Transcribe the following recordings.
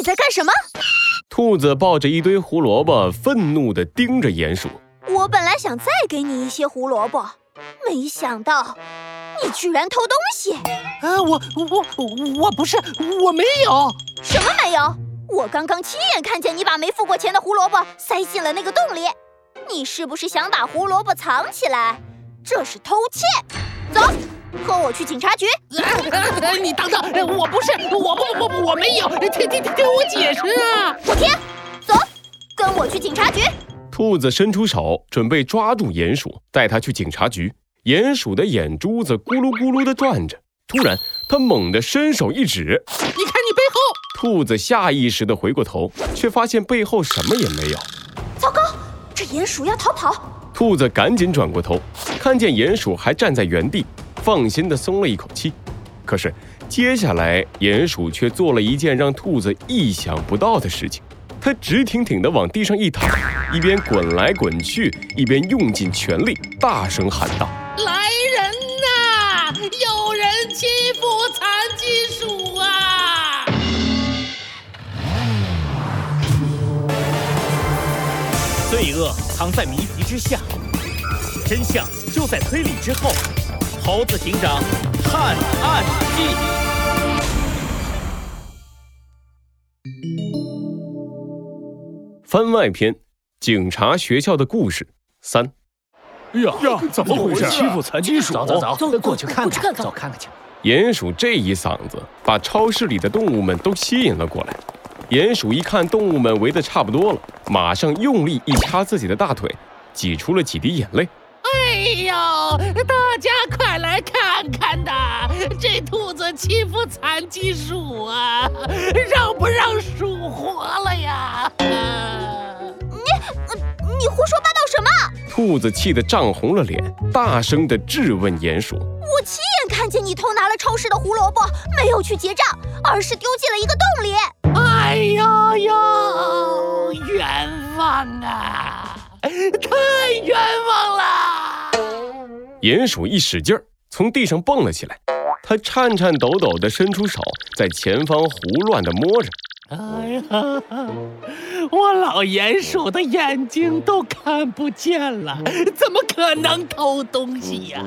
你在干什么？兔子抱着一堆胡萝卜，愤怒地盯着鼹鼠。我本来想再给你一些胡萝卜，没想到你居然偷东西！啊，我我我不是，我没有。什么没有？我刚刚亲眼看见你把没付过钱的胡萝卜塞进了那个洞里。你是不是想把胡萝卜藏起来？这是偷窃！走，和我去警察局。你等等，我不是，我不不不，我没有。听听听，听我解释啊！我听，走，跟我去警察局。兔子伸出手，准备抓住鼹鼠，带它去警察局。鼹鼠的眼珠子咕噜咕噜地转着，突然，它猛地伸手一指：“你看你背后！”兔子下意识地回过头，却发现背后什么也没有。糟糕，这鼹鼠要逃跑！兔子赶紧转过头，看见鼹鼠还站在原地，放心的松了一口气。可是，接下来鼹鼠却做了一件让兔子意想不到的事情。它直挺挺地往地上一躺，一边滚来滚去，一边用尽全力，大声喊道：“来人呐！有人欺负残疾鼠啊！”罪恶藏在谜题之下，真相就在推理之后。猴子警长探案记。番外篇：警察学校的故事三。哎呀呀，怎么回事？欺负残疾鼠？走走走，过去看看，走看看去。鼹鼠这一嗓子，把超市里的动物们都吸引了过来。鼹鼠一看动物们围得差不多了，马上用力一掐自己的大腿，挤出了几滴眼泪。哎呀，大家看看呐！这兔子欺负残疾鼠啊，让不让鼠活了呀？你你胡说八道什么？兔子气得涨红了脸，大声地质问鼹鼠：“我亲眼看见你偷拿了超市的胡萝卜，没有去结账，而是丢进了一个洞里。”哎呀呀，冤枉啊！太冤枉了！鼹鼠一使劲儿，从地上蹦了起来，他颤颤抖抖地伸出手，在前方胡乱地摸着。哎呀，我老鼹鼠的眼睛都看不见了，怎么可能偷东西呀？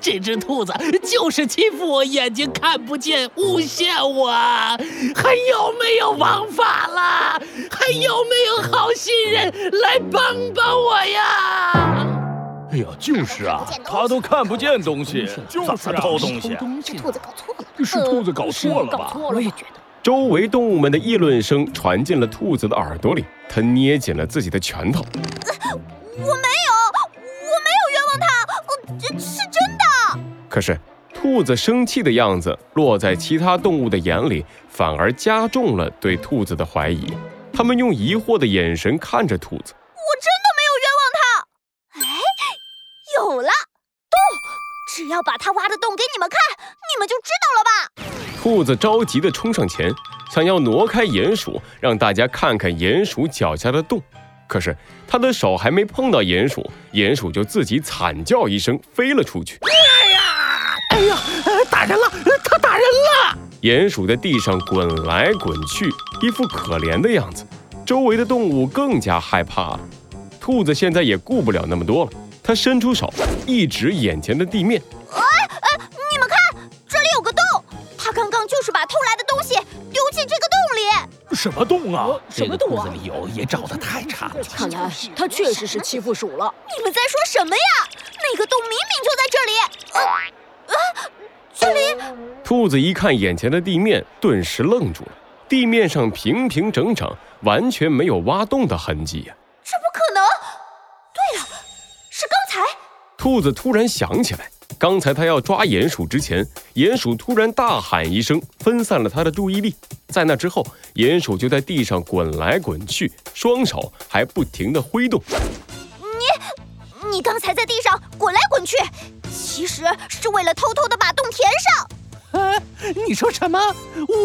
这只兔子就是欺负我眼睛看不见，诬陷我，还有没有王法了？还有没有好心人来帮帮我？哎呀，就是啊，他都看不见东西，就是偷东西。是兔子搞错了，是兔子搞错了吧？我也觉得。周围动物们的议论声传进了兔子的耳朵里，他捏紧了自己的拳头。我没有，我没有冤枉他，这是真的。可是，兔子生气的样子落在其他动物的眼里，反而加重了对兔子的怀疑。他们用疑惑的眼神看着兔子。只要把他挖的洞给你们看，你们就知道了吧。兔子着急地冲上前，想要挪开鼹鼠，让大家看看鼹鼠脚下的洞。可是他的手还没碰到鼹鼠，鼹鼠就自己惨叫一声飞了出去。哎呀，哎呀，打人了！他打人了！鼹鼠在地上滚来滚去，一副可怜的样子。周围的动物更加害怕了。兔子现在也顾不了那么多了，他伸出手一指眼前的地面。哎哎，你们看，这里有个洞。他刚刚就是把偷来的东西丢进这个洞里什么洞啊？什么洞啊？理由也找的太差了。看来他确实是欺负鼠了。你们在说什么呀？那个洞明明就在这里。啊啊！这里。兔子一看眼前的地面，顿时愣住了。地面上平平整整，完全没有挖洞的痕迹呀。这不可能！对了，是刚才。兔子突然想起来。刚才他要抓鼹鼠之前，鼹鼠突然大喊一声，分散了他的注意力。在那之后，鼹鼠就在地上滚来滚去，双手还不停地挥动。你，你刚才在地上滚来滚去，其实是为了偷偷的把洞填上。啊！你说什么？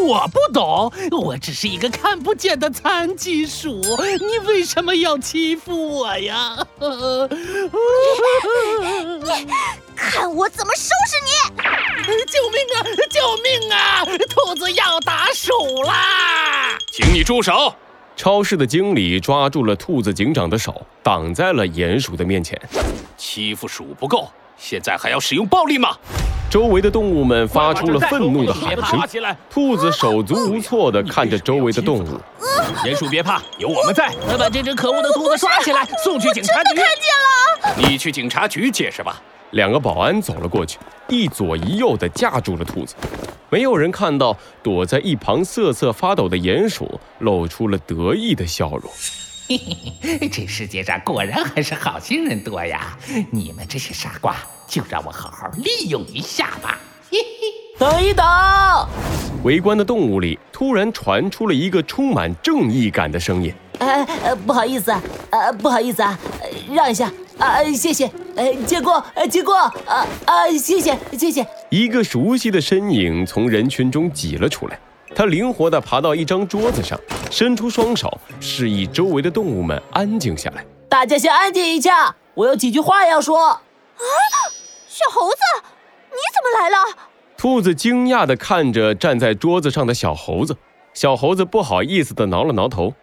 我不懂，我只是一个看不见的残疾鼠，你为什么要欺负我呀？你看我怎么收拾你！救命啊！救命啊！兔子要打鼠啦！请你住手！超市的经理抓住了兔子警长的手，挡在了鼹鼠的面前。欺负鼠不够，现在还要使用暴力吗？周围的动物们发出了愤怒的喊声。兔子手足无措地看着周围的动物。鼹鼠别怕，有我们在。快把这只可恶的兔子抓起来，送去警察局。看见了！你去警察局解释吧。两个保安走了过去，一左一右地架住了兔子。没有人看到躲在一旁瑟瑟发抖的鼹鼠露出了得意的笑容。嘿嘿嘿，这世界上果然还是好心人多呀！你们这些傻瓜，就让我好好利用一下吧。嘿嘿，等一等！围观的动物里突然传出了一个充满正义感的声音：“哎，不好意思，呃，不好意思啊，让一下。”啊，谢谢，呃，借过，呃，借过，啊啊，谢谢，谢谢。一个熟悉的身影从人群中挤了出来，他灵活地爬到一张桌子上，伸出双手，示意周围的动物们安静下来。大家先安静一下，我有几句话要说。啊，小猴子，你怎么来了？兔子惊讶地看着站在桌子上的小猴子，小猴子不好意思地挠了挠头。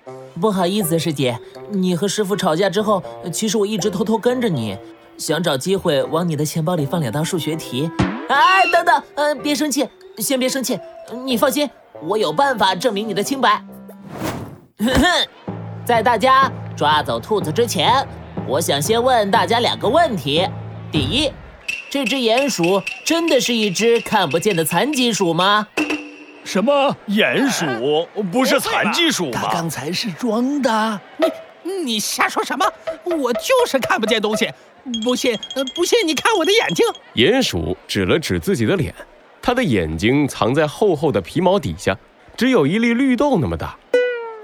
不好意思，师姐，你和师傅吵架之后，其实我一直偷偷跟着你，想找机会往你的钱包里放两道数学题。哎，等等，呃，别生气，先别生气，你放心，我有办法证明你的清白。哼哼，在大家抓走兔子之前，我想先问大家两个问题：第一，这只鼹鼠真的是一只看不见的残疾鼠吗？什么鼹鼠不是残疾鼠吗？他刚才是装的。你你瞎说什么？我就是看不见东西。不信，不信你看我的眼睛。鼹鼠指了指自己的脸，他的眼睛藏在厚厚的皮毛底下，只有一粒绿豆那么大。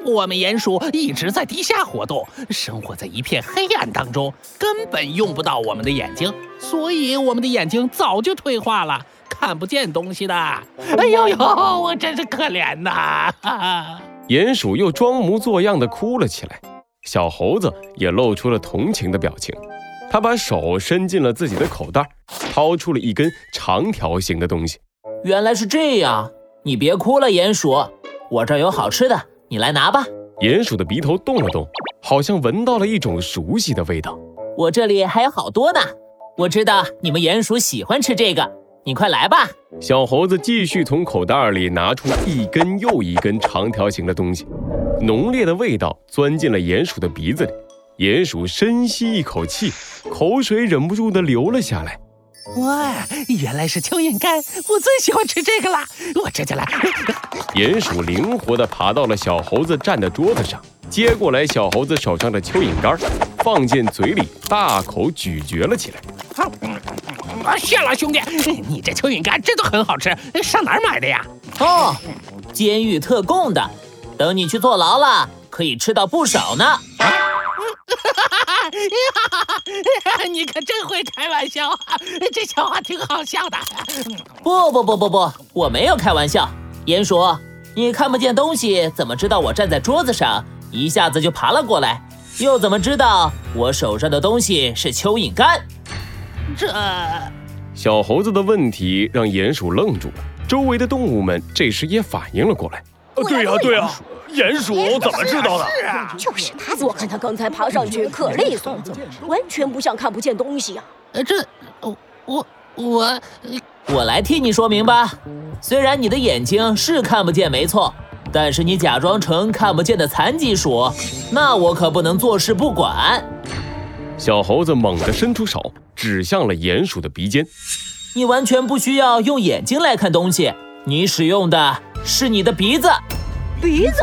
我们鼹鼠一直在地下活动，生活在一片黑暗当中，根本用不到我们的眼睛，所以我们的眼睛早就退化了。看不见东西的，哎呦呦，我真是可怜呐！鼹鼠又装模作样的哭了起来，小猴子也露出了同情的表情，他把手伸进了自己的口袋，掏出了一根长条形的东西。原来是这样，你别哭了，鼹鼠，我这儿有好吃的，你来拿吧。鼹鼠的鼻头动了动，好像闻到了一种熟悉的味道。我这里还有好多呢，我知道你们鼹鼠喜欢吃这个。你快来吧！小猴子继续从口袋里拿出一根又一根长条形的东西，浓烈的味道钻进了鼹鼠的鼻子里。鼹鼠深吸一口气，口水忍不住的流了下来。哇，原来是蚯蚓干！我最喜欢吃这个了，我这就来。鼹鼠灵活的爬到了小猴子站的桌子上，接过来小猴子手上的蚯蚓干，放进嘴里，大口咀嚼了起来。啊，谢了，兄弟，你这蚯蚓干真的很好吃，上哪儿买的呀？哦，监狱特供的，等你去坐牢了，可以吃到不少呢。哈哈，你可真会开玩笑啊，这笑话挺好笑的。不不不不不，我没有开玩笑。鼹鼠，你看不见东西，怎么知道我站在桌子上，一下子就爬了过来？又怎么知道我手上的东西是蚯蚓干？这。小猴子的问题让鼹鼠愣住了，周围的动物们这时也反应了过来。啊，对呀对呀，鼹鼠怎么知道的？就是他，我看他刚才爬上去可利索，完全不像看不见东西啊。呃，这，我我我我来替你说明吧。虽然你的眼睛是看不见没错，但是你假装成看不见的残疾鼠，那我可不能坐视不管。小猴子猛地伸出手，指向了鼹鼠的鼻尖。你完全不需要用眼睛来看东西，你使用的是你的鼻子。鼻子，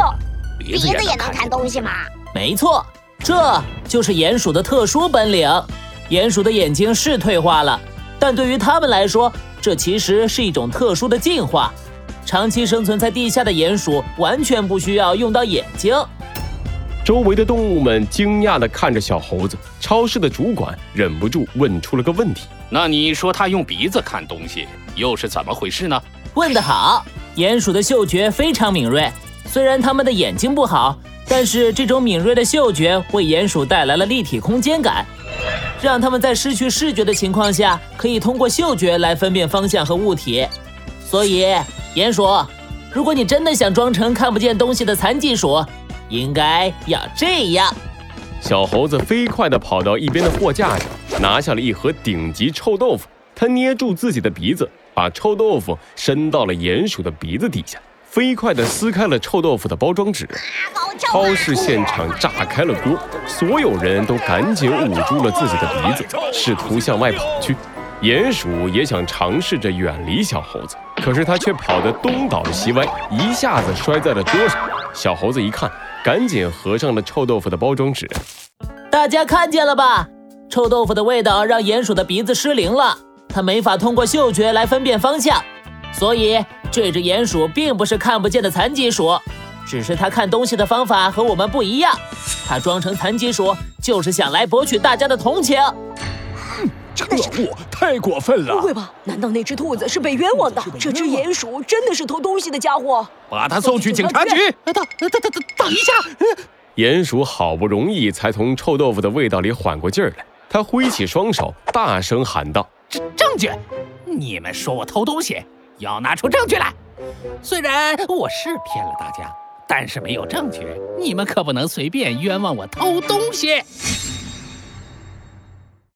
鼻子也能看东西吗？没错，这就是鼹鼠的特殊本领。鼹鼠的眼睛是退化了，但对于它们来说，这其实是一种特殊的进化。长期生存在地下的鼹鼠完全不需要用到眼睛。周围的动物们惊讶地看着小猴子，超市的主管忍不住问出了个问题：“那你说它用鼻子看东西，又是怎么回事呢？”问得好，鼹鼠的嗅觉非常敏锐，虽然它们的眼睛不好，但是这种敏锐的嗅觉为鼹鼠带来了立体空间感，让它们在失去视觉的情况下，可以通过嗅觉来分辨方向和物体。所以，鼹鼠，如果你真的想装成看不见东西的残疾鼠，应该要这样。小猴子飞快地跑到一边的货架上，拿下了一盒顶级臭豆腐。他捏住自己的鼻子，把臭豆腐伸到了鼹鼠的鼻子底下，飞快地撕开了臭豆腐的包装纸。超市现场炸开了锅，所有人都赶紧捂住了自己的鼻子，试图向外跑去。鼹鼠也想尝试着远离小猴子，可是他却跑得东倒西歪，一下子摔在了桌上。小猴子一看，赶紧合上了臭豆腐的包装纸。大家看见了吧？臭豆腐的味道让鼹鼠的鼻子失灵了，它没法通过嗅觉来分辨方向。所以这只鼹鼠并不是看不见的残疾鼠，只是它看东西的方法和我们不一样。它装成残疾鼠，就是想来博取大家的同情。这可恶，太过分了！不会吧？难道那只兔子是被冤枉的？这只鼹鼠真的是偷东西的家伙？把他送去警察局！等等等等等等一下！鼹鼠好不容易才从臭豆腐的味道里缓过劲儿来，他挥起双手，大声喊道：“证证据！你们说我偷东西，要拿出证据来！虽然我是骗了大家，但是没有证据，你们可不能随便冤枉我偷东西！”